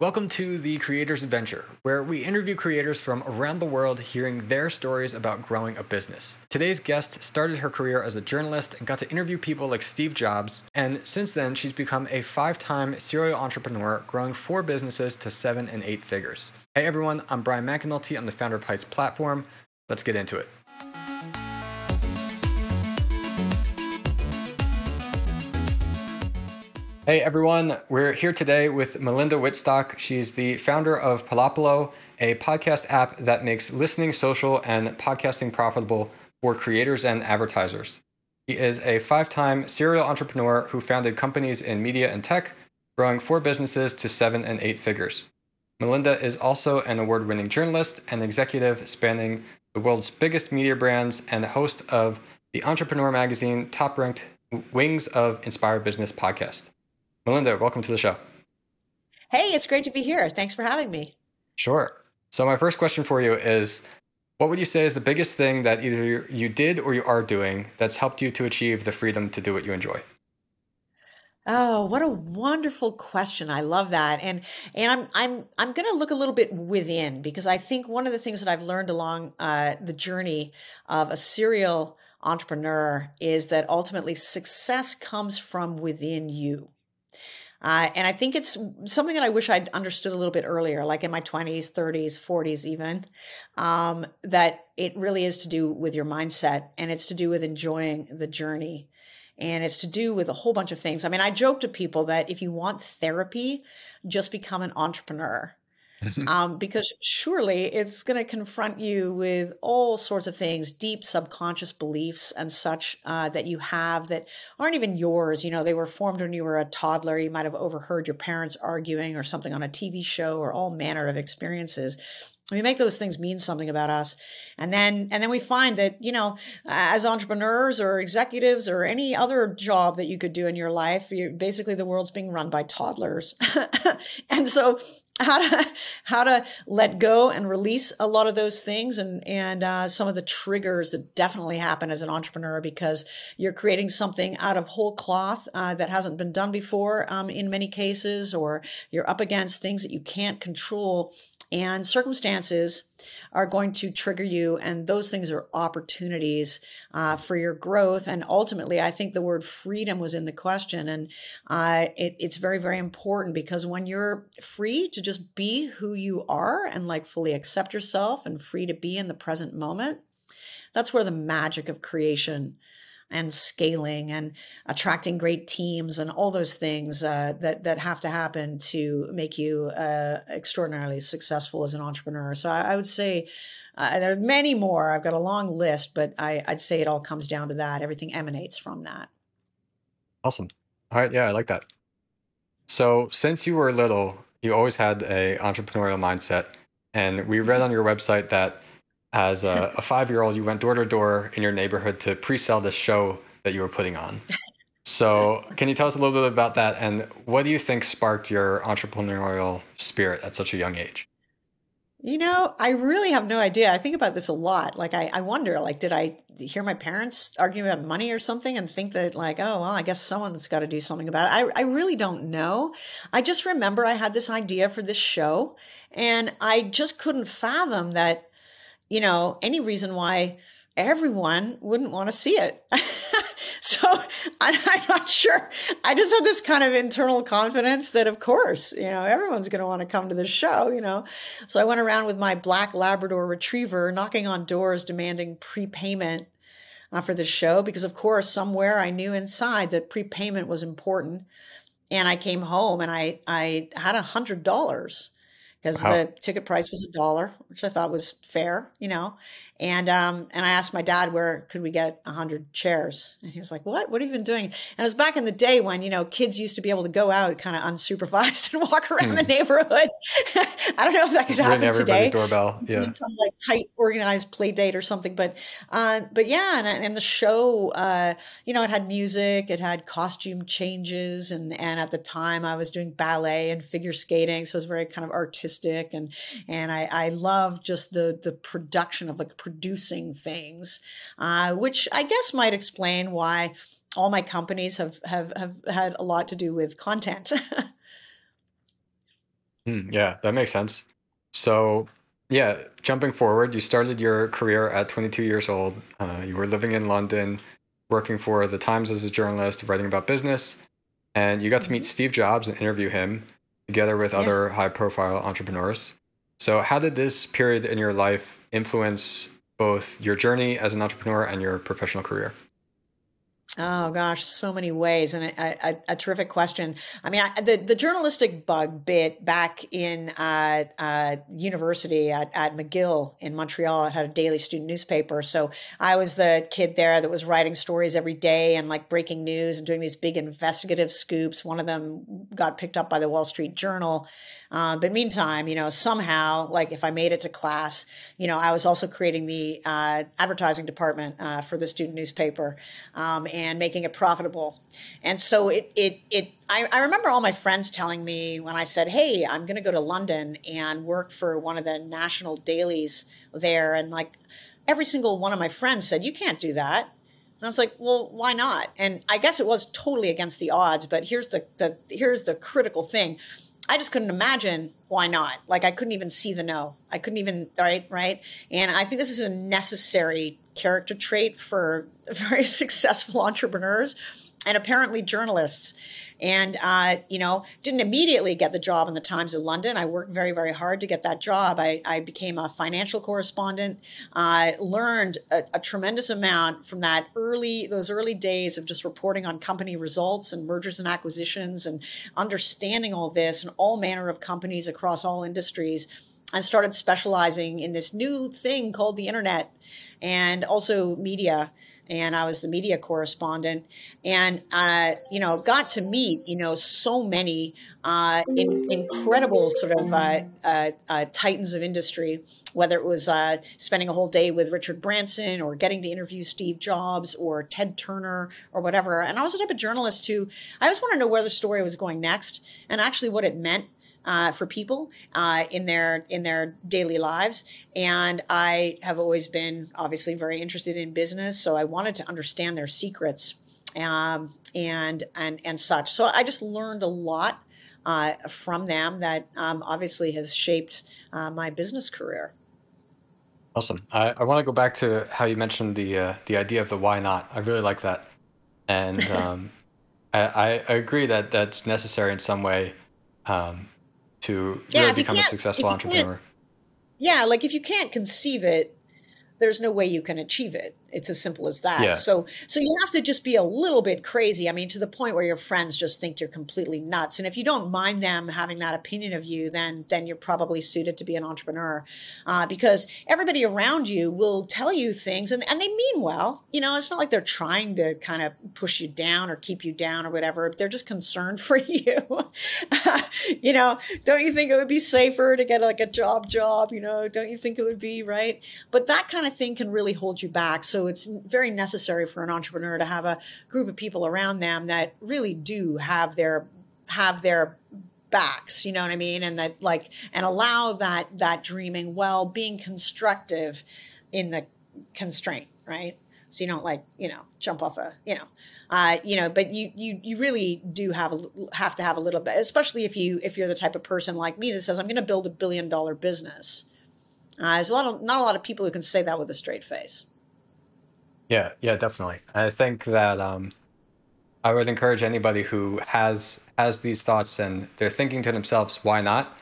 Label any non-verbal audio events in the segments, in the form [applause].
Welcome to the Creator's Adventure, where we interview creators from around the world hearing their stories about growing a business. Today's guest started her career as a journalist and got to interview people like Steve Jobs, and since then, she's become a five time serial entrepreneur, growing four businesses to seven and eight figures. Hey everyone, I'm Brian McAnulty. I'm the founder of Heights Platform. Let's get into it. Hey everyone, we're here today with Melinda Wittstock. She's the founder of Podopolo, a podcast app that makes listening social and podcasting profitable for creators and advertisers. She is a five time serial entrepreneur who founded companies in media and tech, growing four businesses to seven and eight figures. Melinda is also an award winning journalist and executive spanning the world's biggest media brands and host of the Entrepreneur Magazine top ranked Wings of Inspired Business podcast. Melinda, welcome to the show. Hey, it's great to be here. Thanks for having me. Sure. So, my first question for you is What would you say is the biggest thing that either you did or you are doing that's helped you to achieve the freedom to do what you enjoy? Oh, what a wonderful question. I love that. And and I'm I'm I'm going to look a little bit within because I think one of the things that I've learned along uh, the journey of a serial entrepreneur is that ultimately success comes from within you. Uh, and I think it's something that I wish I'd understood a little bit earlier, like in my 20s, 30s, 40s, even, um, that it really is to do with your mindset and it's to do with enjoying the journey. And it's to do with a whole bunch of things. I mean, I joke to people that if you want therapy, just become an entrepreneur. [laughs] um, because surely it's going to confront you with all sorts of things, deep subconscious beliefs and such uh, that you have that aren't even yours. You know, they were formed when you were a toddler. You might have overheard your parents arguing or something on a TV show or all manner of experiences we make those things mean something about us and then and then we find that you know as entrepreneurs or executives or any other job that you could do in your life basically the world's being run by toddlers [laughs] and so how to [laughs] how to let go and release a lot of those things and and uh, some of the triggers that definitely happen as an entrepreneur because you're creating something out of whole cloth uh, that hasn't been done before um, in many cases or you're up against things that you can't control and circumstances are going to trigger you and those things are opportunities uh, for your growth. And ultimately i think the word freedom was in the question and uh, it, it's very very important because when you're free to just be who you are and like fully accept yourself and free to be in the present moment that's where the magic of creation and scaling and attracting great teams and all those things uh, that that have to happen to make you uh, extraordinarily successful as an entrepreneur. So I, I would say. Uh, there are many more. I've got a long list, but I, I'd say it all comes down to that. Everything emanates from that. Awesome. All right. Yeah, I like that. So since you were little, you always had a entrepreneurial mindset, and we read on your website that as a, a five year old, you went door to door in your neighborhood to pre sell this show that you were putting on. So, can you tell us a little bit about that? And what do you think sparked your entrepreneurial spirit at such a young age? You know, I really have no idea. I think about this a lot. Like, I, I wonder, like, did I hear my parents arguing about money or something and think that, like, oh, well, I guess someone's got to do something about it? I, I really don't know. I just remember I had this idea for this show, and I just couldn't fathom that you know, any reason why everyone wouldn't want to see it. [laughs] so I'm, not sure. I just had this kind of internal confidence that, of course, you know, everyone's going to want to come to the show, you know. So I went around with my black Labrador retriever, knocking on doors, demanding prepayment uh, for the show, because, of course, somewhere I knew inside that prepayment was important. And I came home and I, I had a hundred dollars because the ticket price was a dollar, which I thought was fair, you know. And um, and I asked my dad where could we get a hundred chairs, and he was like, "What? What have you been doing?" And it was back in the day when you know kids used to be able to go out kind of unsupervised [laughs] and walk around hmm. the neighborhood. [laughs] I don't know if that could happen today. doorbell, yeah. Some like tight organized play date or something, but uh, but yeah, and, and the show, uh, you know, it had music, it had costume changes, and and at the time I was doing ballet and figure skating, so it was very kind of artistic, and and I I love just the the production of like producing things, uh, which I guess might explain why all my companies have have have had a lot to do with content. [laughs] Mm, yeah, that makes sense. So, yeah, jumping forward, you started your career at 22 years old. Uh, you were living in London, working for the Times as a journalist, writing about business, and you got to meet Mhm. Steve Jobs and interview him together with Yeah. other high profile entrepreneurs. So, how did this period in your life influence both your journey as an entrepreneur and your professional career? Oh gosh, so many ways, and a, a, a terrific question. I mean, I, the the journalistic bug bit back in uh, uh, university at, at McGill in Montreal. It had a daily student newspaper, so I was the kid there that was writing stories every day and like breaking news and doing these big investigative scoops. One of them got picked up by the Wall Street Journal. Uh, but meantime, you know, somehow, like if I made it to class, you know, I was also creating the uh, advertising department uh, for the student newspaper um, and making it profitable. And so it, it, it, I, I remember all my friends telling me when I said, Hey, I'm going to go to London and work for one of the national dailies there. And like every single one of my friends said, You can't do that. And I was like, well, why not? And I guess it was totally against the odds, but here's the, the here's the critical thing. I just couldn't imagine why not. Like I couldn't even see the no. I couldn't even right, right? And I think this is a necessary character trait for [laughs] very successful entrepreneurs and apparently journalists. And uh, you know, didn't immediately get the job in the Times of London. I worked very, very hard to get that job. I, I became a financial correspondent. I learned a, a tremendous amount from that early, those early days of just reporting on company results and mergers and acquisitions and understanding all this and all manner of companies across all industries. And started specializing in this new thing called the internet and also media and I was the media correspondent, and uh, you know, got to meet you know so many uh, in, incredible sort of uh, uh, uh titans of industry. Whether it was uh, spending a whole day with Richard Branson, or getting to interview Steve Jobs, or Ted Turner, or whatever. And I was the type of journalist who I always want to know where the story was going next, and actually what it meant uh, for people uh, in their in their daily lives. And I have always been obviously very interested in business, so I wanted to understand their secrets um, and and and such. So I just learned a lot uh, from them that um, obviously has shaped uh, my business career. Awesome. I, I want to go back to how you mentioned the uh, the idea of the why not. I really like that, and [laughs] um, I, I agree that that's necessary in some way. Um, to yeah, really become a successful if you can't, entrepreneur. yeah, like if you can't conceive it, there's no way you can achieve it. It's as simple as that. Yeah. So so you have to just be a little bit crazy. I mean, to the point where your friends just think you're completely nuts. And if you don't mind them having that opinion of you, then then you're probably suited to be an entrepreneur, uh, because everybody around you will tell you things, and and they mean well. You know, it's not like they're trying to kind of push you down or keep you down or whatever. They're just concerned [laughs] for you. [laughs] you know, don't you think it would be safer to get like a job job? You know, don't you think it would be right? But that kind of thing can really hold you back. So it's very necessary for an entrepreneur to have a group of people around them that really do have their have their backs you know what i mean? And that like and allow that that dreaming while being constructive in the constraint right? So you don't like you know jump off a you know uh, you know but you you you really do have a, have to have a little bit especially if you if you're the type of person like me that says i'm going to build a billion dollar business. Uh, there's a lot of not a lot of people who can say that with a straight face Yeah, yeah, definitely. I think that um, I would encourage anybody who has has these thoughts and they're thinking to themselves, "Why not?"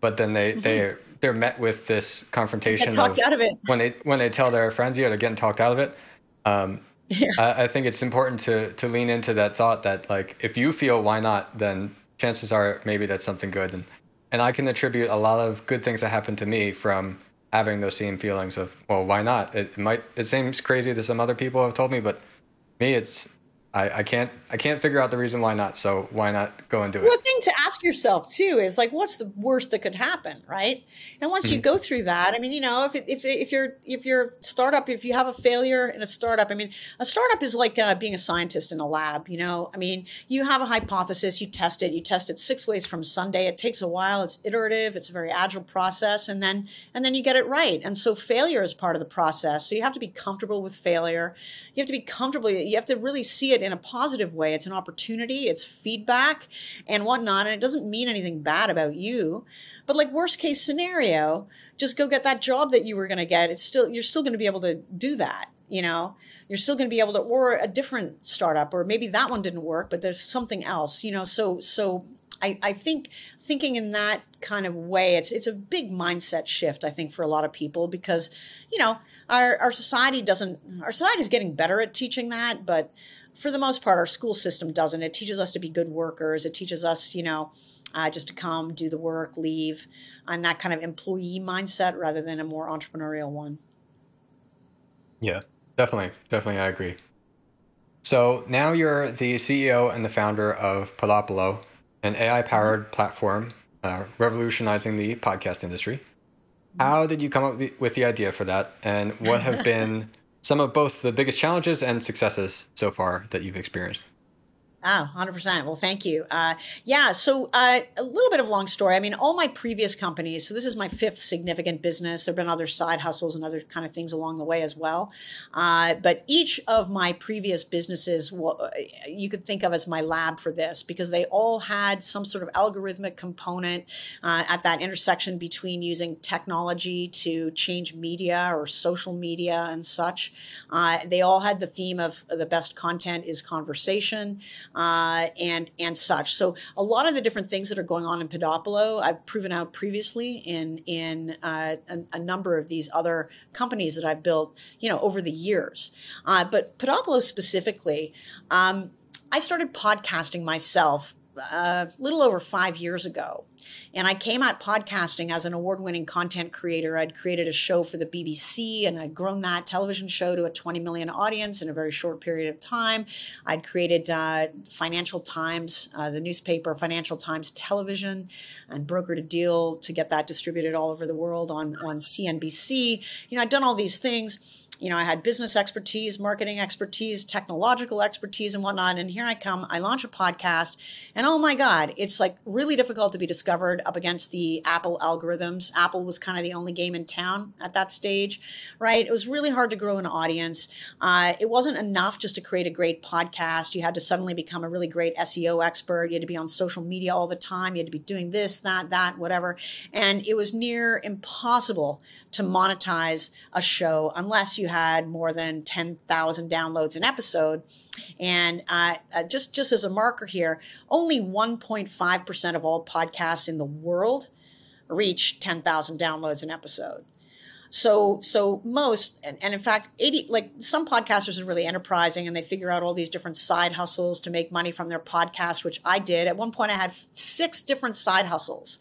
But then they mm-hmm. they they're met with this get confrontation talked of out of it when they when they tell their friends, yeah, they're getting talked out of it. Um, yeah I, I think it's important to to lean into that thought that like if you feel why not, then chances are maybe that's something good. And and I can attribute a lot of good things that happened to me from having those same feelings of well, why not? It, might it seems crazy to some other people have told me, but me it's I, I can't I can't figure out the reason why not. So why not go and do Well, it? the thing to ask yourself too is like, what's the worst that could happen, right? And once you Mhm. go through that, I mean, you know, if if if you're if you're startup, if you have a failure in a startup, I mean, a startup is like uh, being a scientist in a lab. You know, I mean, you have a hypothesis, you test it, you test it six ways from Sunday. It takes a while. It's iterative. It's a very agile process, and then and then you get it right. And so failure is part of the process. So you have to be comfortable with failure. You have to be comfortable. You have to really see it in a positive way. It's an opportunity. It's feedback and whatnot. And it doesn't mean anything bad about you. But like worst case scenario, just go get that job that you were going to get. It's still you're still going to be able to do that, you know. You're still going to be able to or a different startup or maybe that one didn't work, but there's something else, you know. So so I, I think thinking in that kind of way, it's it's a big mindset shift, I think, for a lot of people because, you know, our, our society doesn't our society is getting better at teaching that, but for the most part, our school system doesn't. It teaches us to be good workers. It teaches us, you know, uh, just to come, do the work, leave, and that kind of employee mindset rather than a more entrepreneurial one. Yeah, definitely. Definitely, I agree. So now you're the CEO and the founder of Podopolo, an AI powered platform uh, revolutionizing the podcast industry. How did you come up with the idea for that? And what have [laughs] been some of both the biggest challenges and successes so far that you've experienced? Oh, 100%. Well, thank you. Uh, yeah, so uh, a little bit of long story. I mean, all my previous companies, so this is my fifth significant business. There have been other side hustles and other kind of things along the way as well. Uh, but each of my previous businesses, you could think of as my lab for this because they all had some sort of algorithmic component uh, at that intersection between using technology to change media or social media and such. Uh, they all had the theme of the best content is conversation uh, and and such. So a lot of the different things that are going on in Podopolo, I've proven out previously in in uh, a, a, number of these other companies that I've built, you know, over the years. Uh, but Podopolo specifically, um, I started podcasting myself a little over five years ago. And I came at podcasting as an award winning content creator. I'd created a show for the BBC and I'd grown that television show to a 20 million audience in a very short period of time. I'd created uh, Financial Times, uh, the newspaper, Financial Times Television, and brokered a deal to get that distributed all over the world on, on CNBC. You know, I'd done all these things you know, I had business expertise, marketing expertise, technological expertise, and whatnot. And here I come, I launch a podcast, and oh my God, it's like really difficult to be discovered up against the Apple algorithms. Apple was kind of the only game in town at that stage, right? It was really hard to grow an audience. Uh, it wasn't enough just to create a great podcast. You had to suddenly become a really great SEO expert. You had to be on social media all the time. You had to be doing this, that, that, whatever. And it was near impossible to monetize a show unless you had more than 10,000 downloads an episode. And uh, uh, just, just as a marker here, only 1.5% of all podcasts in the world reach 10,000 downloads an episode. So, so most, and, and in fact, 80, like some podcasters are really enterprising and they figure out all these different side hustles to make money from their podcast, which I did. At one point, I had six different side hustles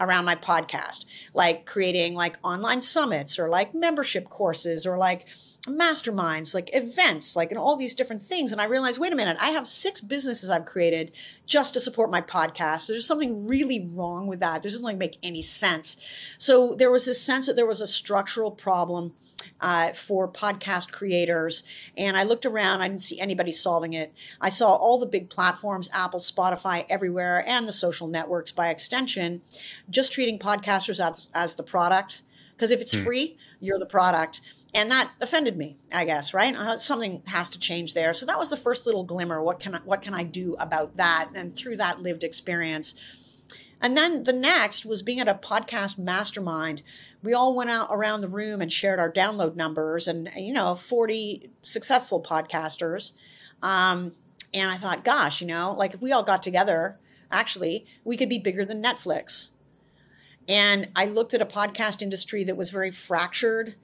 around my podcast, like creating like online summits or like membership courses or like masterminds, like events, like and all these different things. And I realized, wait a minute, I have six businesses I've created just to support my podcast. There's something really wrong with that. This doesn't like make any sense. So there was this sense that there was a structural problem uh, for podcast creators. And I looked around, I didn't see anybody solving it. I saw all the big platforms, Apple, Spotify, everywhere, and the social networks by extension, just treating podcasters as, as the product. Because if it's hmm. free, you're the product. And that offended me, I guess, right? Uh, something has to change there. So that was the first little glimmer. What can I, what can I do about that? And through that lived experience, and then the next was being at a podcast mastermind. We all went out around the room and shared our download numbers and, you know, 40 successful podcasters. Um, and I thought, gosh, you know, like if we all got together, actually, we could be bigger than Netflix. And I looked at a podcast industry that was very fractured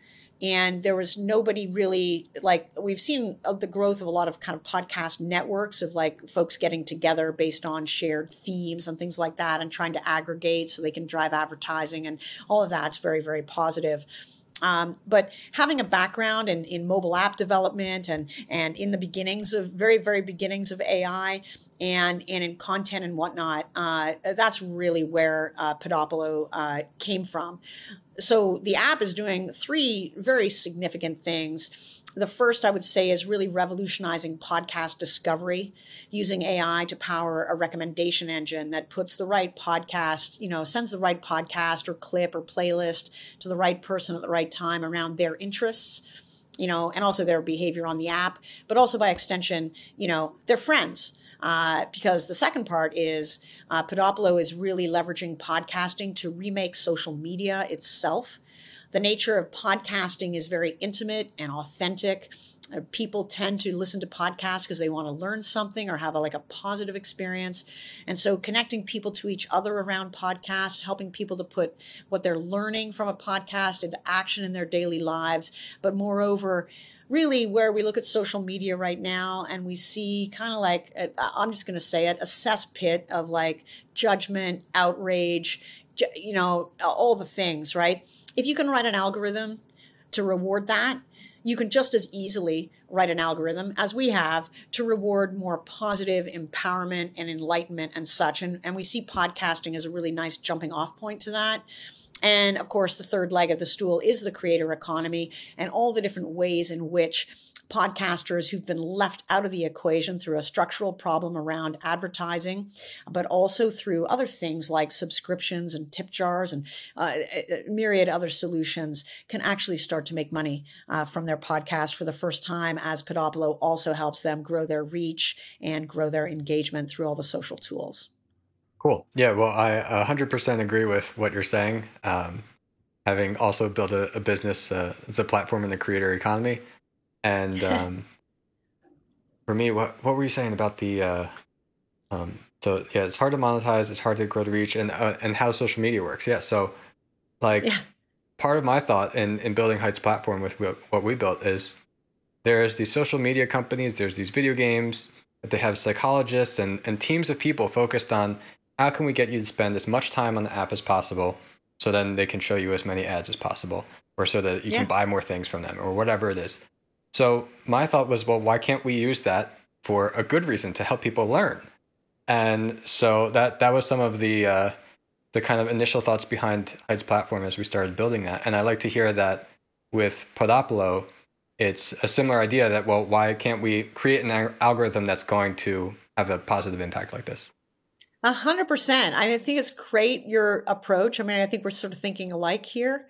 and there was nobody really like we've seen the growth of a lot of kind of podcast networks of like folks getting together based on shared themes and things like that and trying to aggregate so they can drive advertising and all of that's very very positive um, but having a background in, in mobile app development and and in the beginnings of very very beginnings of AI and and in content and whatnot, uh, that's really where uh, Podopolo uh, came from. So the app is doing three very significant things. The first, I would say, is really revolutionizing podcast discovery using AI to power a recommendation engine that puts the right podcast, you know, sends the right podcast or clip or playlist to the right person at the right time around their interests, you know, and also their behavior on the app, but also by extension, you know, their friends Uh, because the second part is uh, Podopolo is really leveraging podcasting to remake social media itself. The nature of podcasting is very intimate and authentic. Uh, people tend to listen to podcasts because they want to learn something or have a, like a positive experience and so connecting people to each other around podcasts helping people to put what they're learning from a podcast into action in their daily lives but moreover really where we look at social media right now and we see kind of like uh, i'm just going to say it a cesspit of like judgment outrage you know all the things right if you can write an algorithm to reward that you can just as easily write an algorithm as we have to reward more positive empowerment and enlightenment and such. And, and we see podcasting as a really nice jumping off point to that. And of course, the third leg of the stool is the creator economy and all the different ways in which podcasters who've been left out of the equation through a structural problem around advertising, but also through other things like subscriptions and tip jars and uh, myriad other solutions can actually start to make money uh, from their podcast for the first time as Podopolo also helps them grow their reach and grow their engagement through all the social tools. Cool. Yeah, well, I 100% agree with what you're saying. Um, having also built a, a business, uh, it's a platform in the creator economy. And [laughs] um, for me, what what were you saying about the? Uh, um, so yeah, it's hard to monetize. It's hard to grow the reach, and uh, and how social media works. Yeah, so like yeah. part of my thought in in building Heights platform with what we built is there's these social media companies, there's these video games that they have psychologists and and teams of people focused on how can we get you to spend as much time on the app as possible, so then they can show you as many ads as possible, or so that you yeah. can buy more things from them, or whatever it is. So my thought was, well, why can't we use that for a good reason to help people learn? And so that that was some of the uh, the kind of initial thoughts behind Heights platform as we started building that. And I like to hear that with Podopolo, it's a similar idea that well, why can't we create an algorithm that's going to have a positive impact like this? A hundred percent. I think it's great your approach. I mean, I think we're sort of thinking alike here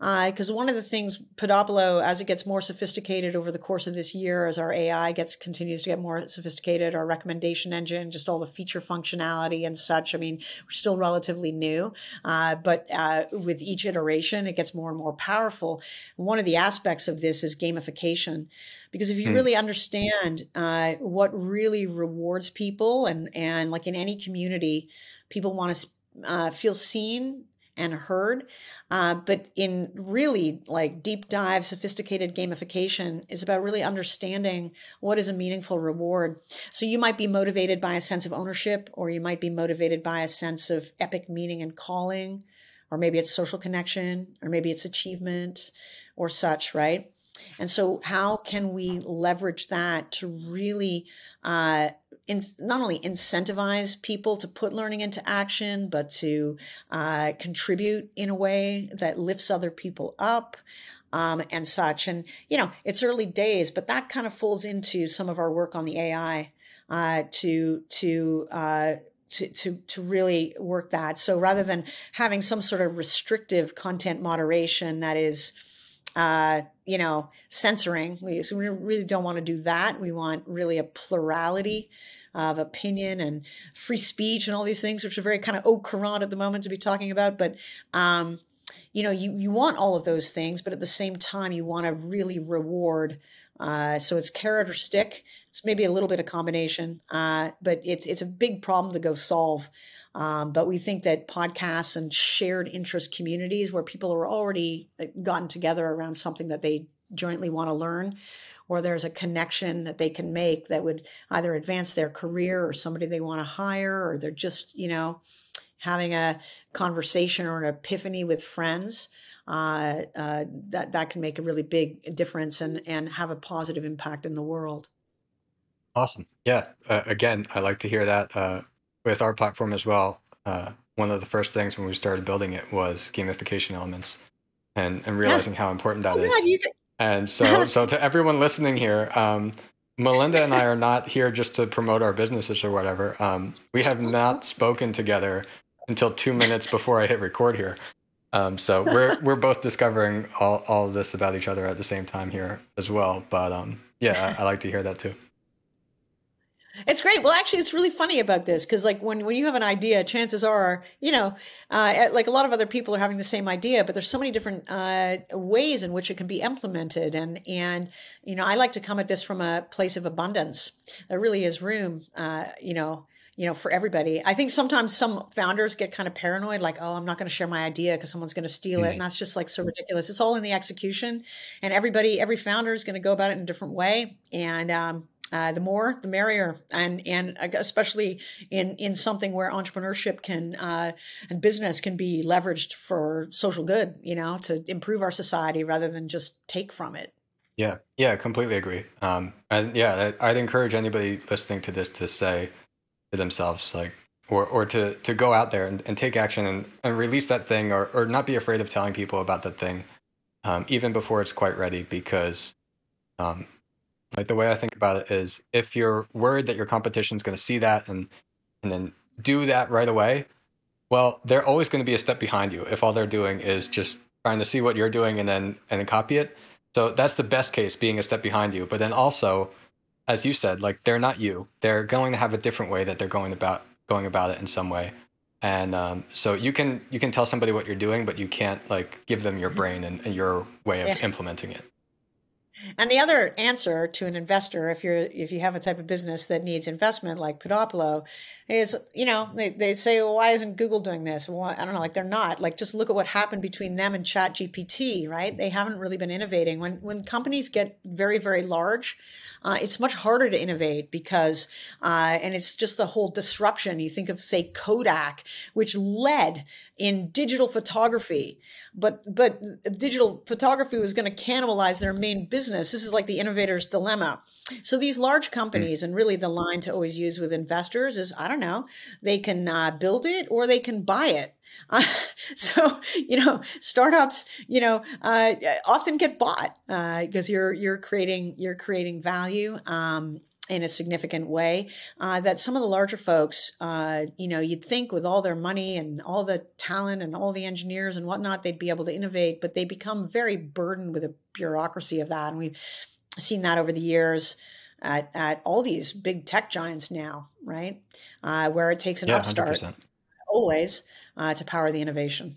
because uh, one of the things Podopolo, as it gets more sophisticated over the course of this year, as our AI gets continues to get more sophisticated, our recommendation engine, just all the feature functionality and such. I mean, we're still relatively new, uh, but uh, with each iteration, it gets more and more powerful. One of the aspects of this is gamification because if you hmm. really understand uh, what really rewards people and and like in any community people want to uh, feel seen and heard. Uh, but in really like deep dive, sophisticated gamification is about really understanding what is a meaningful reward. So you might be motivated by a sense of ownership, or you might be motivated by a sense of epic meaning and calling, or maybe it's social connection, or maybe it's achievement or such, right? And so, how can we leverage that to really uh, in, not only incentivize people to put learning into action, but to uh, contribute in a way that lifts other people up? Um, and such. And, you know, it's early days, but that kind of folds into some of our work on the AI uh, to, to, uh, to, to, to really work that. So rather than having some sort of restrictive content moderation that is, uh, you know, censoring. We, so we really don't want to do that. We want really a plurality of opinion and free speech and all these things, which are very kind of au courant at the moment to be talking about. But, um, you know, you, you want all of those things, but at the same time, you want to really reward. Uh, so it's carrot or stick. It's maybe a little bit of combination, uh, but it's it's a big problem to go solve. Um, but we think that podcasts and shared interest communities where people are already uh, gotten together around something that they jointly want to learn, or there's a connection that they can make that would either advance their career or somebody they want to hire, or they're just, you know, having a conversation or an epiphany with friends. Uh, uh, that that can make a really big difference and and have a positive impact in the world. Awesome. Yeah. Uh, again, I like to hear that uh, with our platform as well, uh, one of the first things when we started building it was gamification elements and, and realizing yeah. how important that oh, is. Yeah, and so, [laughs] so to everyone listening here, um, Melinda and I are not here just to promote our businesses or whatever. Um, we have not spoken together until two minutes before I hit record here. Um, so [laughs] we're we're both discovering all, all of this about each other at the same time here as well. But um, yeah, I, I like to hear that too. It's great. Well, actually, it's really funny about this because, like, when when you have an idea, chances are, you know, uh, like a lot of other people are having the same idea, but there's so many different uh, ways in which it can be implemented. And and you know, I like to come at this from a place of abundance. There really is room, uh, you know, you know, for everybody. I think sometimes some founders get kind of paranoid, like, oh, I'm not going to share my idea because someone's going to steal mm-hmm. it. And that's just like so ridiculous. It's all in the execution. And everybody, every founder is going to go about it in a different way. And, um, uh, the more, the merrier, and and especially in in something where entrepreneurship can uh, and business can be leveraged for social good, you know, to improve our society rather than just take from it. Yeah, yeah, completely agree. Um, and yeah, I'd encourage anybody listening to this to say, to themselves like or or to to go out there and, and take action and, and release that thing or or not be afraid of telling people about that thing um, even before it's quite ready because um, like the way I think about it is if you're worried that your competition is going to see that and and then do that right away, well, they're always going to be a step behind you if all they're doing is just trying to see what you're doing and then and then copy it. So that's the best case being a step behind you. But then also as you said, like they're not you. They're going to have a different way that they're going about going about it in some way. And um, so you can you can tell somebody what you're doing, but you can't like give them your brain and, and your way of yeah. implementing it. And the other answer to an investor, if you're if you have a type of business that needs investment like Podopolo, is you know they, they say well, why isn't Google doing this? Well, I don't know, like they're not. Like just look at what happened between them and Chat GPT, right? They haven't really been innovating. When when companies get very very large, uh, it's much harder to innovate because, uh, and it's just the whole disruption. You think of, say, Kodak, which led in digital photography, but but digital photography was going to cannibalize their main business. This is like the innovator's dilemma. So these large companies, and really the line to always use with investors is, I don't know, they can uh, build it or they can buy it. Uh, [laughs] so you know, startups, you know, uh, often get bought because uh, you're you're creating you're creating value. Um, in a significant way uh, that some of the larger folks uh, you know you'd think with all their money and all the talent and all the engineers and whatnot they'd be able to innovate but they become very burdened with the bureaucracy of that and we've seen that over the years at, at all these big tech giants now right uh, where it takes an yeah, upstart 100%. always uh, to power the innovation.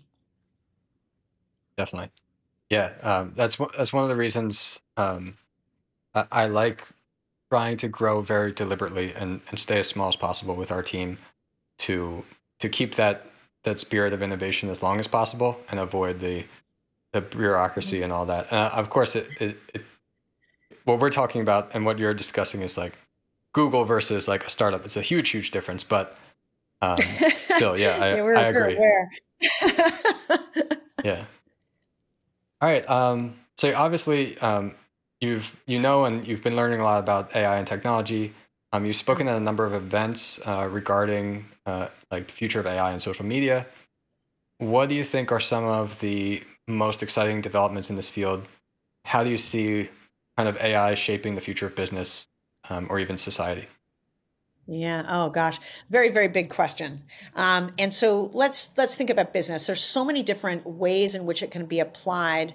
Definitely, yeah. Um, that's that's one of the reasons um, I, I, like trying to grow very deliberately and, and stay as small as possible with our team to to keep that that spirit of innovation as long as possible and avoid the the bureaucracy and all that. Uh, of course, it, it, it what we're talking about and what you're discussing is like Google versus like a startup. It's a huge, huge difference, but um, [laughs] still, yeah, I, yeah, I agree. yeah. All right. Um, so obviously, um, you've you know and you've been learning a lot about AI and technology. Um, you've spoken at a number of events uh, regarding uh, like the future of AI and social media. What do you think are some of the most exciting developments in this field? How do you see kind of AI shaping the future of business um, or even society? Yeah. Oh gosh, very very big question. Um, and so let's let's think about business. There's so many different ways in which it can be applied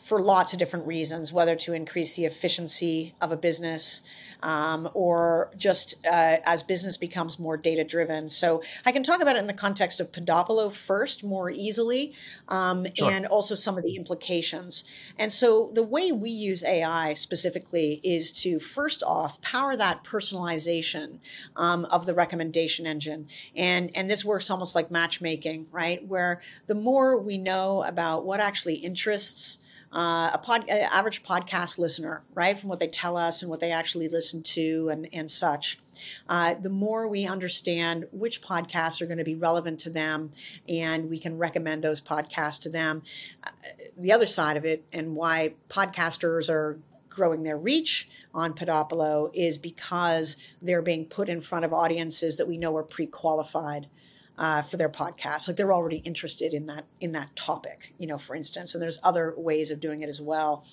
for lots of different reasons, whether to increase the efficiency of a business um, or just uh, as business becomes more data driven. So I can talk about it in the context of Podopolo first more easily um, sure. and also some of the implications. And so the way we use AI specifically is to first off power that personalization um, of the recommendation engine. And, and this works almost like matchmaking, right? Where the more we know about what actually interests uh, a pod, average podcast listener, right, from what they tell us and what they actually listen to and, and such. Uh, the more we understand which podcasts are going to be relevant to them and we can recommend those podcasts to them. Uh, the other side of it and why podcasters are growing their reach on Podopolo is because they're being put in front of audiences that we know are pre-qualified uh, for their podcast. Like they're already interested in that in that topic, you know, for instance. And there's other ways of doing it as well.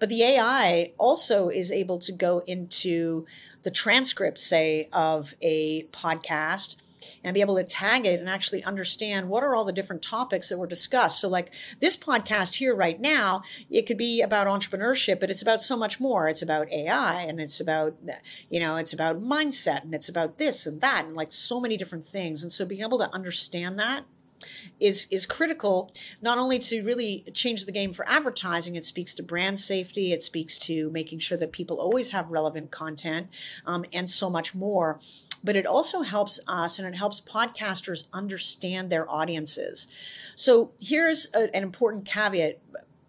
But the AI also is able to go into the transcript, say, of a podcast and be able to tag it and actually understand what are all the different topics that were discussed. So, like this podcast here right now, it could be about entrepreneurship, but it's about so much more. It's about AI and it's about, you know, it's about mindset and it's about this and that and like so many different things. And so, being able to understand that is is critical not only to really change the game for advertising it speaks to brand safety it speaks to making sure that people always have relevant content um, and so much more but it also helps us and it helps podcasters understand their audiences so here's a, an important caveat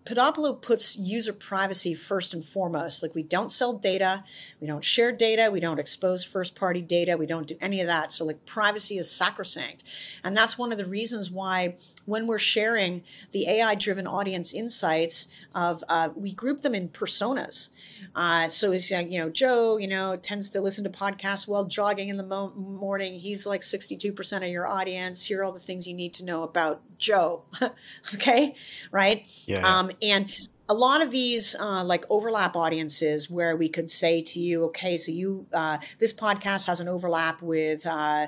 Podopolo puts user privacy first and foremost. Like we don't sell data, we don't share data, we don't expose first party data, we don't do any of that. So like privacy is sacrosanct. And that's one of the reasons why when we're sharing the AI driven audience insights of, uh, we group them in personas. Uh, so it's you know Joe, you know, tends to listen to podcasts while jogging in the mo- morning. He's like sixty-two percent of your audience. Here are all the things you need to know about Joe. [laughs] okay, right? Yeah. Um, and a lot of these uh, like overlap audiences where we could say to you, okay, so you uh, this podcast has an overlap with. Uh,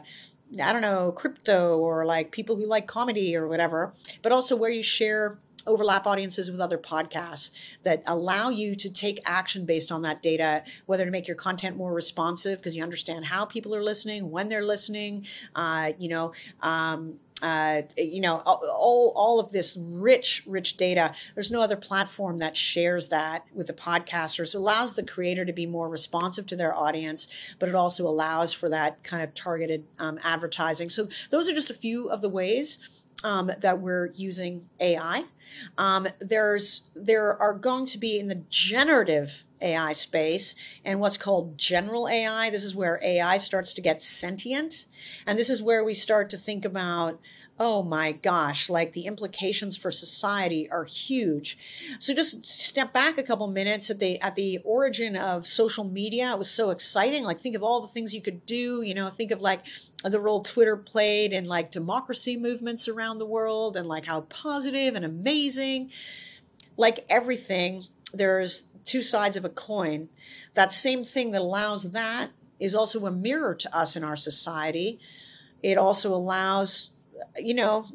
I don't know, crypto or like people who like comedy or whatever, but also where you share overlap audiences with other podcasts that allow you to take action based on that data, whether to make your content more responsive because you understand how people are listening, when they're listening, uh, you know, um, uh, you know, all, all of this rich, rich data. There's no other platform that shares that with the podcasters. It allows the creator to be more responsive to their audience, but it also allows for that kind of targeted um, advertising. So those are just a few of the ways um, that we're using AI. Um, there's there are going to be in the generative AI space and what's called general AI. This is where AI starts to get sentient, and this is where we start to think about oh my gosh, like the implications for society are huge. So just step back a couple minutes at the at the origin of social media. It was so exciting. Like think of all the things you could do, you know, think of like the role Twitter played in like democracy movements around the world and like how positive and amazing. Like everything, there's two sides of a coin. That same thing that allows that is also a mirror to us in our society. It also allows you know,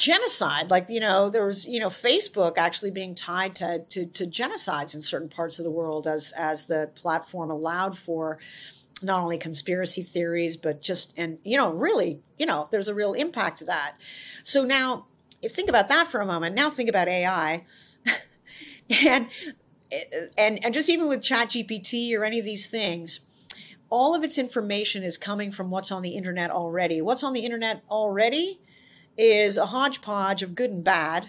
genocide. Like, you know, there was, you know, Facebook actually being tied to, to, to genocides in certain parts of the world as, as the platform allowed for not only conspiracy theories, but just, and, you know, really, you know, there's a real impact to that. So now, if think about that for a moment, now think about AI. [laughs] and, and, and just even with ChatGPT or any of these things, all of its information is coming from what's on the internet already. What's on the internet already is a hodgepodge of good and bad,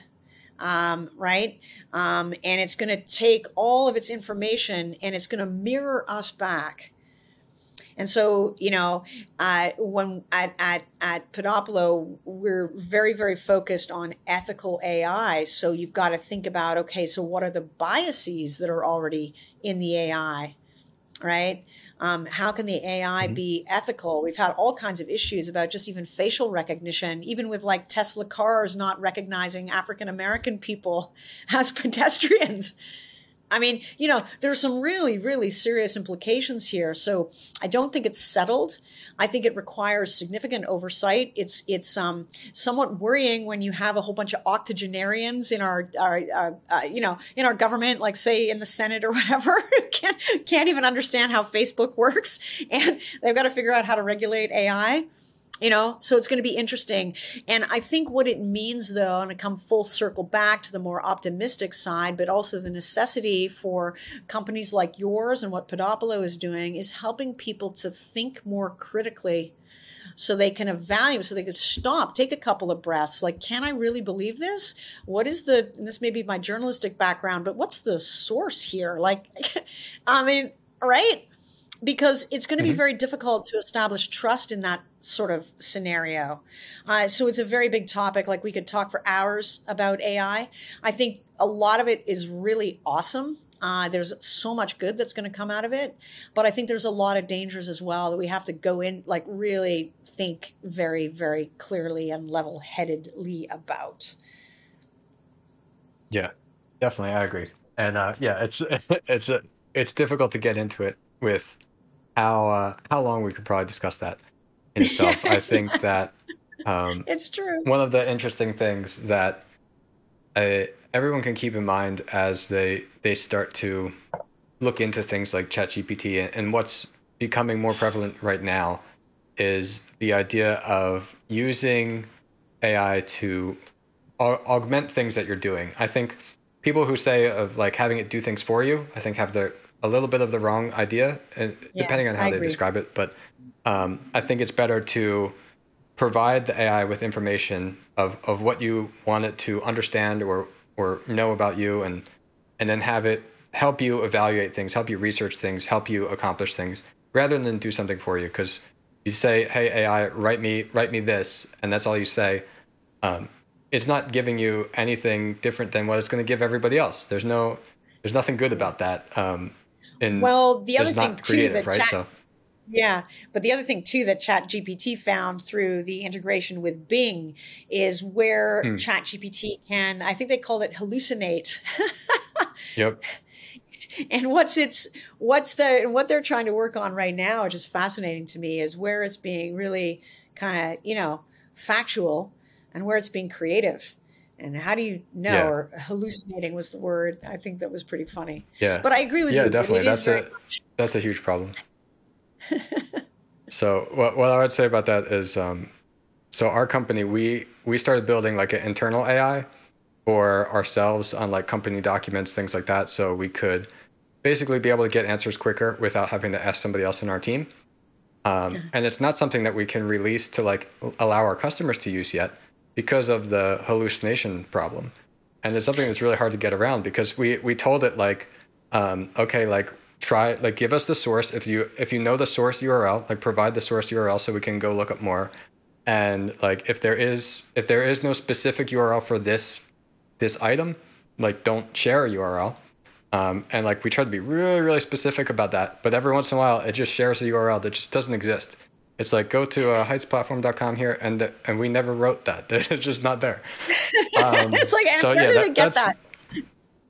um, right? Um, and it's going to take all of its information and it's going to mirror us back. And so, you know, uh, when at, at, at Podopolo, we're very, very focused on ethical AI. So you've got to think about, okay, so what are the biases that are already in the AI, right? Um, how can the AI mm-hmm. be ethical? We've had all kinds of issues about just even facial recognition, even with like Tesla cars not recognizing African American people [laughs] as pedestrians. I mean, you know, there are some really, really serious implications here. So I don't think it's settled. I think it requires significant oversight. It's it's um, somewhat worrying when you have a whole bunch of octogenarians in our, our uh, uh, you know in our government, like say in the Senate or [laughs] whatever, can't can't even understand how Facebook works, and they've got to figure out how to regulate AI you know? So it's going to be interesting. And i think what it means though and to come full circle back to the more optimistic side but also the necessity for companies like yours and what podopolo is doing is helping people to think more critically so they can evaluate so they can stop take a couple of breaths. Like can i really believe this? What is the this may be my journalistic background but what's the source here? Like [laughs] i mean right because it's going to mm-hmm. be very difficult to establish trust in that sort of scenario. Uh, so it's a very big topic. Like we could talk for hours about AI. I think a lot of it is really awesome. Uh, there's so much good that's going to come out of it, but I think there's a lot of dangers as well that we have to go in, like really think very, very clearly and level-headedly about. Yeah, definitely, I agree. And uh, yeah, it's [laughs] it's a it's difficult to get into it with how uh, how long we could probably discuss that. in itself. I [laughs] think that um, it's true. One of the interesting things that uh, everyone can keep in mind as they they start to look into things like ChatGPT and what's becoming more prevalent right now is the idea of using AI to augment things that you're doing. I think people who say of like having it do things for you, I think have the a little bit of the wrong idea, and yeah, depending on how I they agree. describe it. But um, I think it's better to provide the AI with information of, of what you want it to understand or or know about you, and and then have it help you evaluate things, help you research things, help you accomplish things, rather than do something for you. Because you say, "Hey AI, write me write me this," and that's all you say. Um, it's not giving you anything different than what it's going to give everybody else. There's no, there's nothing good about that. Um, and well, the other thing creative, too, that right? Chat, so. Yeah, but the other thing too that Chat GPT found through the integration with Bing is where hmm. Chat GPT can, I think they called it hallucinate. [laughs] yep. And what's its what's the what they're trying to work on right now, which is fascinating to me, is where it's being really kind of you know factual and where it's being creative. And how do you know? Yeah. Or hallucinating was the word. I think that was pretty funny. Yeah. But I agree with yeah, you. Yeah, definitely. That's a much... that's a huge problem. [laughs] so what what I would say about that is, um, so our company we we started building like an internal AI for ourselves on like company documents, things like that, so we could basically be able to get answers quicker without having to ask somebody else in our team. Um, and it's not something that we can release to like allow our customers to use yet because of the hallucination problem. And it's something that's really hard to get around because we we told it like, um, okay, like try like give us the source if you if you know the source URL, like provide the source URL so we can go look up more. And like if there is if there is no specific URL for this this item, like don't share a URL. Um, and like we try to be really really specific about that, but every once in a while it just shares a URL that just doesn't exist. It's like go to uh, heightsplatform.com here, and the, and we never wrote that. [laughs] It's just not there. Um, [laughs] it's like so yeah, that, get that.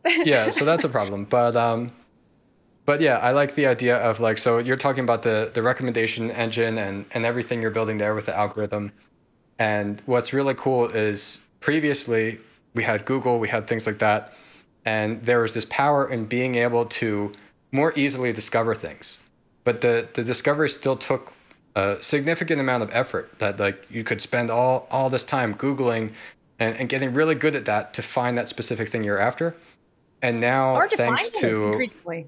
[laughs] yeah, so that's a problem. But um, but yeah, I like the idea of like so you're talking about the the recommendation engine and and everything you're building there with the algorithm. And what's really cool is previously we had Google, we had things like that, and there was this power in being able to more easily discover things. But the the discovery still took a significant amount of effort that like you could spend all all this time googling and, and getting really good at that to find that specific thing you're after. And now Hard thanks to, to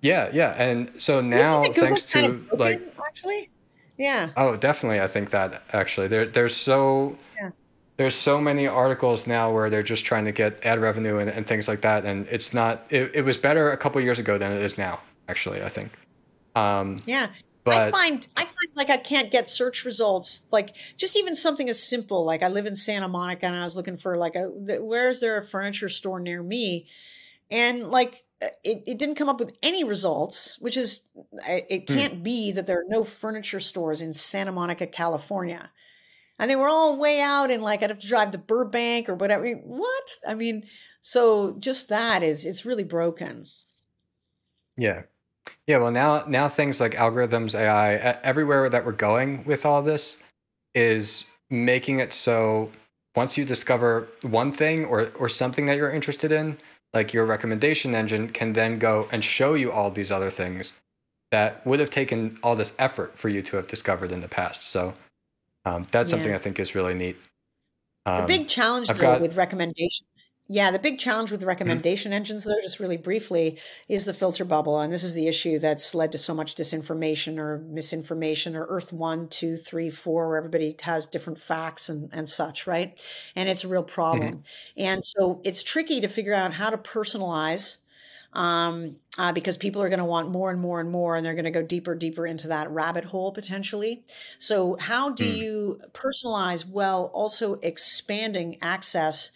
yeah yeah. And so now thanks to kind of like actually? Yeah. Oh definitely i think that actually. There there's so yeah. there's so many articles now where they're just trying to get ad revenue and, and things like that and it's not it, it was better a couple years ago than it is now actually i think. Um, yeah but I find I find like I can't get search results like just even something as simple like I live in Santa Monica and I was looking for like a where is there a furniture store near me and like uh, it, it didn't come up with any results which is it hmm. can't hmm. be that there are no furniture stores in Santa Monica California and they were all way out and like I'd have to drive to Burbank or whatever what I mean so just that is it's really broken yeah yeah, well now now things like algorithms, AI, everywhere that we're going with all this is making it so once you discover one thing or or something that you're interested in, like your recommendation engine can then go and show you all these other things that would have taken all this effort for you to have discovered in the past. So um, that's yeah. something I think is really neat. Um, the big challenge though got, with recommendation yeah, the big challenge with mm-hmm. recommendation mm-hmm. engines, though, just really briefly, is the filter bubble. And this is the issue that's led to so much disinformation or misinformation or Earth one, two, three, four, where everybody has different facts and, and such, right? And it's a real problem. Mm-hmm. And so it's tricky to figure out how to personalize um, uh, because people are going to want more and more and more, and they're going to go deeper, deeper into that rabbit hole potentially. So, how do mm. you personalize while also expanding access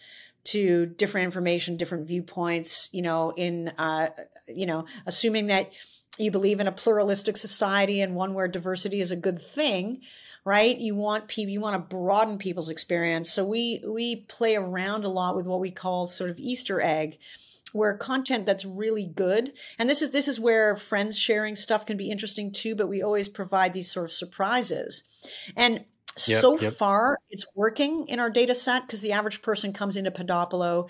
to different information, different viewpoints, you know, in, uh, you know, assuming that you believe in a pluralistic society and one where diversity is a good thing, right? You want people, you want to broaden people's experience. So we, we play around a lot with what we call sort of Easter egg where content that's really good and this is this is where friends sharing stuff can be interesting too but we always provide these sort of surprises and Yep, so yep. far, it's working in our data set because the average person comes into Podopolo,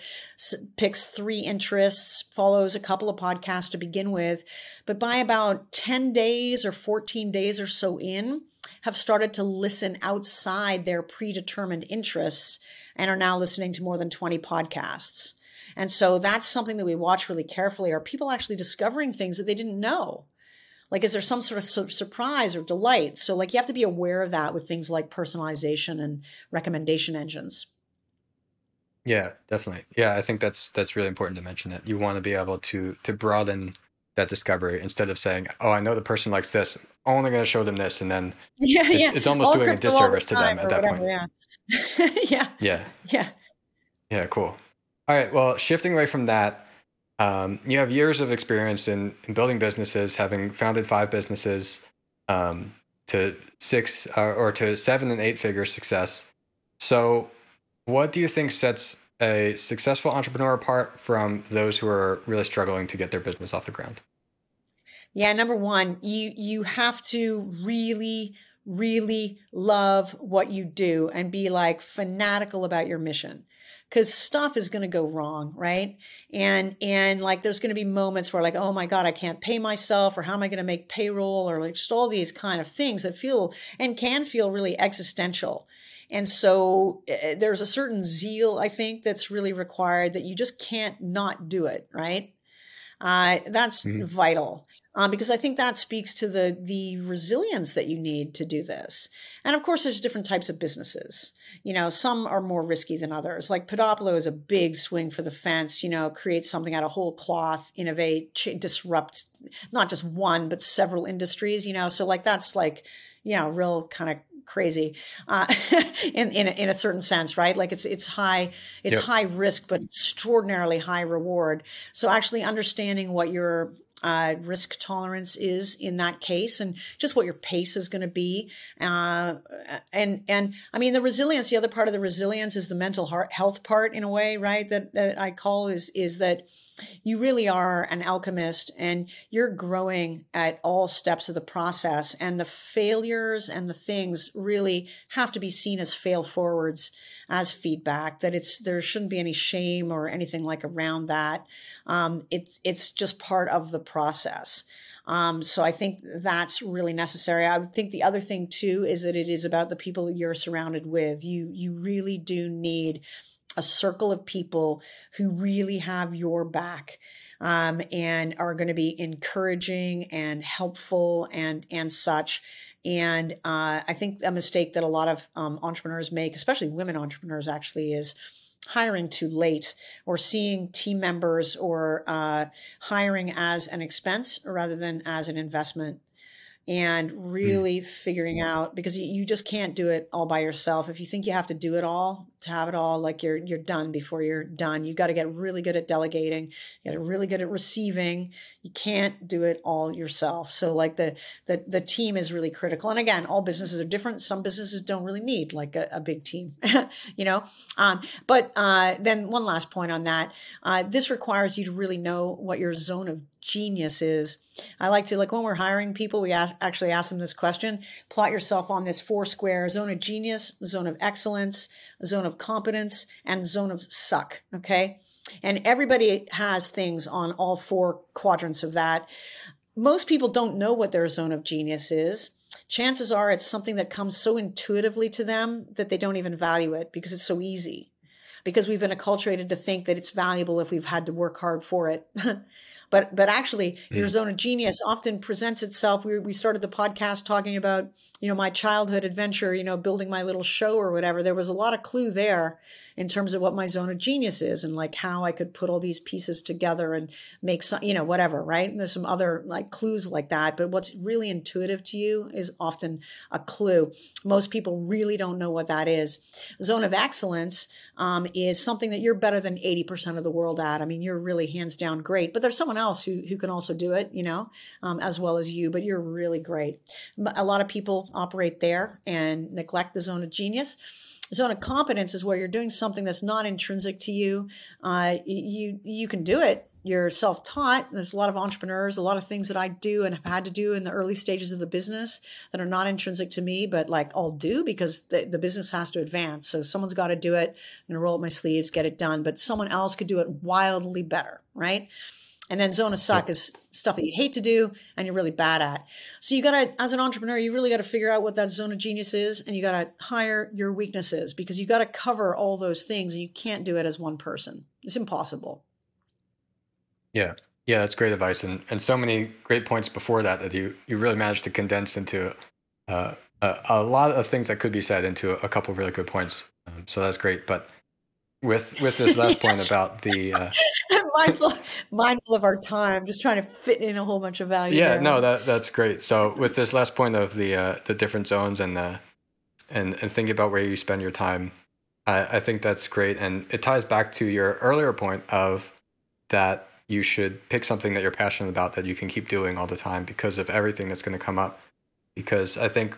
picks three interests, follows a couple of podcasts to begin with. But by about 10 days or 14 days or so in, have started to listen outside their predetermined interests and are now listening to more than 20 podcasts. And so that's something that we watch really carefully. Are people actually discovering things that they didn't know? Like, is there some sort of su- surprise or delight? So, like, you have to be aware of that with things like personalization and recommendation engines. Yeah, definitely. Yeah, I think that's that's really important to mention that you want to be able to to broaden that discovery instead of saying, "Oh, I know the person likes this. I'm only going to show them this," and then [laughs] yeah, it's, yeah. it's almost all doing a disservice the to them at that whatever, point. Yeah. [laughs] yeah. Yeah. Yeah. Yeah. Cool. All right. Well, shifting away from that, um, you have years of experience in, in building businesses, having founded five businesses um, to six uh, or to seven and eight figure success. So, what do you think sets a successful entrepreneur apart from those who are really struggling to get their business off the ground? Yeah, number one, you you have to really really love what you do and be like fanatical about your mission because stuff is going to go wrong right? And and like there's going to be moments where like oh my god i can't pay myself or how am i going to make payroll? or like just all these kind of things that feel and can feel really existential. And so uh, there's a certain zeal i think that's really required that you just can't not do it right? Uh, that's mm-hmm. vital um, because I think that speaks to the the resilience that you need to do this. And of course, there's different types of businesses. You know, some are more risky than others. Like Podopolo is a big swing for the fence. You know, create something out of whole cloth, innovate, ch- disrupt not just one but several industries. You know, so like that's like you know real kind of crazy uh, [laughs] in in a, in a certain sense, right? Like it's it's high it's yep. high risk but extraordinarily high reward. So actually understanding what your uh, risk tolerance is in that case and just what your pace is going to be uh, and and i mean the resilience the other part of the resilience is the mental health part in a way right that, that i call is is that you really are an alchemist and you're growing at all steps of the process and the failures and the things really have to be seen as fail forwards as feedback that it's there shouldn't be any shame or anything like around that um, it's it's just part of the process um, so I think that's really necessary. I think the other thing too is that it is about the people you're surrounded with. You you really do need a circle of people who really have your back um, and are going to be encouraging and helpful and and such. And uh, I think a mistake that a lot of um, entrepreneurs make, especially women entrepreneurs, actually is hiring too late or seeing team members or uh, hiring as an expense rather than as an investment and hmm. really mm. figuring out because you just can't do it all by yourself. If you think you have to do it all to have it all, like you're you're done before you're done. You got to get really good at delegating. You got to really good at receiving. You can't do it all yourself. So like the the the team is really critical. And again, all businesses are different. Some businesses don't really need like a, a big team, [laughs] you know. Um, but uh, then one last point on that: uh, this requires you to really know what your zone of genius is I like to like when we're hiring people, we ask, actually ask them this question: plot yourself on this four square zone of genius, zone of excellence, zone of competence, and zone of suck. Okay, and everybody has things on all four quadrants of that. Most people don't know what their zone of genius is. Chances are it's something that comes so intuitively to them that they don't even value it because it's so easy. Because we've been acculturated to think that it's valuable if we've had to work hard for it. [laughs] but but actually mm. your zone of genius often presents itself we, we started the podcast talking about you know my childhood adventure you know building my little show or whatever there was a lot of clue there in terms of what my zone of genius is and like how I could put all these pieces together and make some, you know, whatever, right? And there's some other like clues like that. But what's really intuitive to you is often a clue. Most people really don't know what that is. Zone of excellence um, is something that you're better than 80% of the world at. I mean, you're really hands down great, but there's someone else who, who can also do it, you know, um, as well as you, but you're really great. A lot of people operate there and neglect the zone of genius. Zone of competence is where you're doing something that's not intrinsic to you. Uh, you you can do it. You're self-taught. There's a lot of entrepreneurs, a lot of things that I do and have had to do in the early stages of the business that are not intrinsic to me, but like I'll do because the, the business has to advance. So someone's got to do it. I'm gonna roll up my sleeves, get it done. But someone else could do it wildly better, right? And then zone of suck is stuff that you hate to do and you're really bad at. So you got to, as an entrepreneur, you really got to figure out what that zone of genius is and you got to hire your weaknesses because you got to cover all those things and you can't do it as one person. It's impossible. Yeah. Yeah, that's great advice. And, and so many great points before that that you, you really managed to condense into uh, a, a, lot of things that could be said into a couple of really good points. Um, so that's great. But with with this last [laughs] point about the uh, [laughs] mindful, mindful of our time, just trying to fit in a whole bunch of value. Yeah, there. no, that that's great. So with this last point of the uh, the different zones and the and and thinking about where you spend your time, I, I think that's great, and it ties back to your earlier point of that you should pick something that you're passionate about that you can keep doing all the time because of everything that's going to come up. Because I think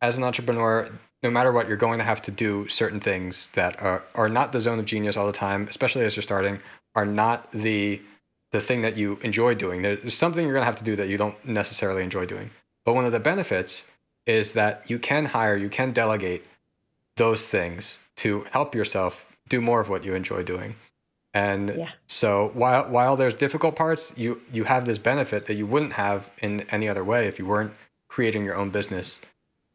as an entrepreneur, no matter what, you're going to have to do certain things that are, are not the zone of genius all the time, especially as you're starting, are not the the thing that you enjoy doing. There's something you're going to have to do that you don't necessarily enjoy doing. But one of the benefits is that you can hire, you can delegate those things to help yourself do more of what you enjoy doing. And yeah. so while while there's difficult parts, you you have this benefit that you wouldn't have in any other way if you weren't creating your own business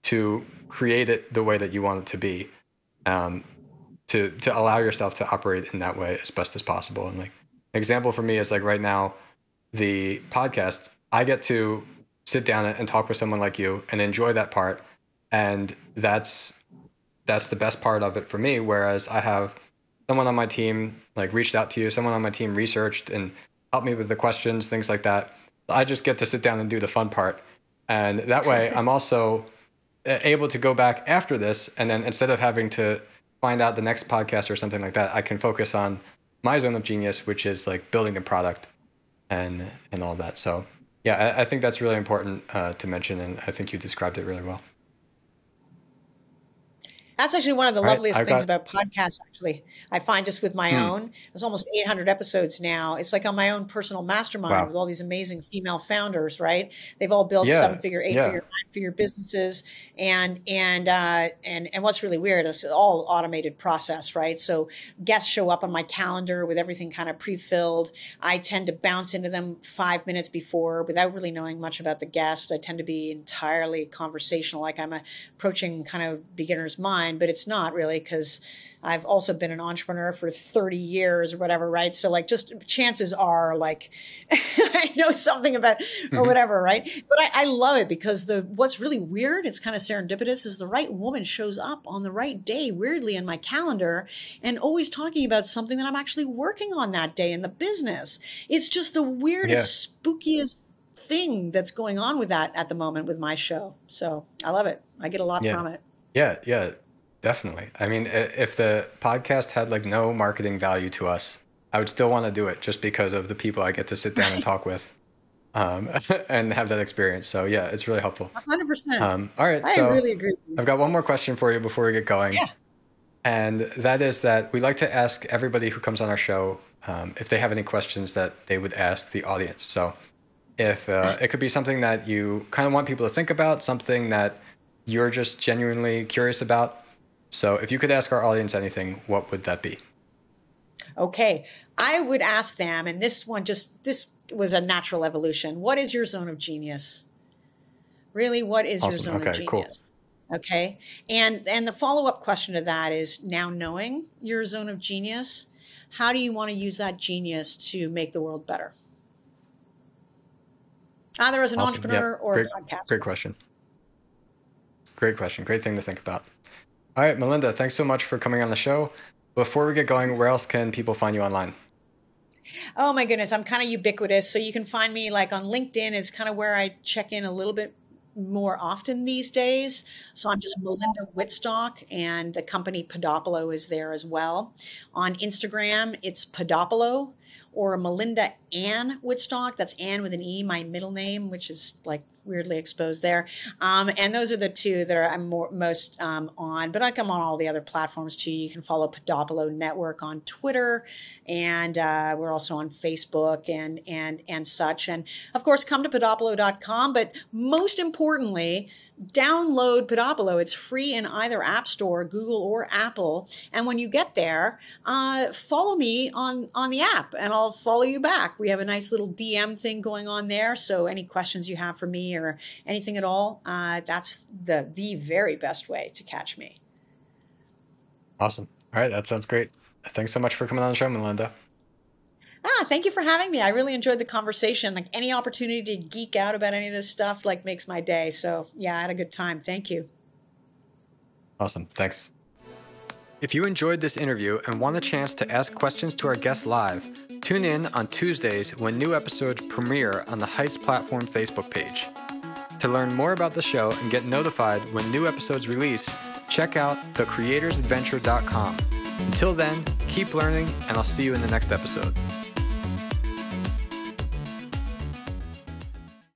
to create it the way that you want it to be. Um, to to allow yourself to operate in that way as best as possible. And like example for me is like right now, the podcast, I get to sit down and talk with someone like you and enjoy that part. And that's that's the best part of it for me. Whereas I have someone on my team like reached out to you, someone on my team researched and helped me with the questions, things like that. I just get to sit down and do the fun part. And that way [laughs] I'm also uh, able to go back after this and then instead of having to find out the next podcast or something like that, I can focus on my zone of genius, which is like building a product and and all that. So yeah, I, I think that's really important uh, to mention, and I think you described it really well. That's actually one of the loveliest right, things got... about podcasts. Actually, I find just with my hmm. own, there's almost 800 episodes now. It's like on my own personal mastermind wow. with all these amazing female founders. Right? They've all built yeah. seven figure, eight yeah. figure, nine figure businesses, and and uh, and and what's really weird is all automated process. Right? So guests show up on my calendar with everything kind of pre filled. I tend to bounce into them five minutes before without really knowing much about the guest. I tend to be entirely conversational, like I'm approaching kind of beginner's mind but it's not really because I've also been an entrepreneur for 30 years or whatever, right? So like just chances are like [laughs] I know something about or mm-hmm. whatever, right? But I, I love it because the what's really weird, it's kind of serendipitous, is the right woman shows up on the right day, weirdly in my calendar, and always talking about something that I'm actually working on that day in the business. It's just the weirdest, yeah. spookiest thing that's going on with that at the moment with my show. So I love it. I get a lot yeah. from it. Yeah, yeah. Definitely. I mean, if the podcast had like no marketing value to us, I would still want to do it just because of the people I get to sit down and talk with um, [laughs] and have that experience. So yeah, it's really helpful. 100%. Um, all right. I so really agree. I've got one more question for you before we get going. Yeah. And that is that we like to ask everybody who comes on our show um, if they have any questions that they would ask the audience. So if uh, it could be something that you kind of want people to think about, something that you're just genuinely curious about, so if you could ask our audience anything, what would that be? Okay. I would ask them, and this one just, this was a natural evolution. What is your zone of genius? Really, what is awesome. your zone okay, of genius? Cool. Okay. And and the follow-up question to that is now knowing your zone of genius, how do you want to use that genius to make the world better? Either as an awesome. entrepreneur or great, a podcaster. Great question. Great question. Great thing to think about. All right, Melinda, thanks so much for coming on the show. Before we get going, where else can people find you online? Oh my goodness, I'm kind of ubiquitous. So you can find me like on LinkedIn is kind of where I check in a little bit more often these days. So I'm just Melinda Wittstock, and the company Podopolo is there as well. On Instagram, it's Podopolo. or Melinda Anne Wittstock. That's Anne with an E, my middle name, which is like weirdly exposed there. Um, and those are the two that are, I'm more, most um, on, but I come on all the other platforms too. You can follow Podopolo Network on Twitter, and uh, we're also on Facebook and and and such. And of course, come to podopolo.com. But most importantly, download Podopolo. It's free in either App Store, Google or Apple. And when you get there, uh, follow me on on the app, and I'll follow you back. We have a nice little DM thing going on there. So any questions you have for me or anything at all, uh, that's the the very best way to catch me. Awesome. All right, that sounds great. Thanks so much for coming on the show, Melinda. Ah, thank you for having me. I really enjoyed the conversation. Like any opportunity to geek out about any of this stuff, like makes my day. So yeah, I had a good time. Thank you. Awesome. Thanks. If you enjoyed this interview and want a chance to ask questions to our guests live, tune in on Tuesdays when new episodes premiere on the Heights Platform Facebook page. To learn more about the show and get notified when new episodes release, check out thecreatorsadventure.com. Until then, keep learning, and I'll see you in the next episode.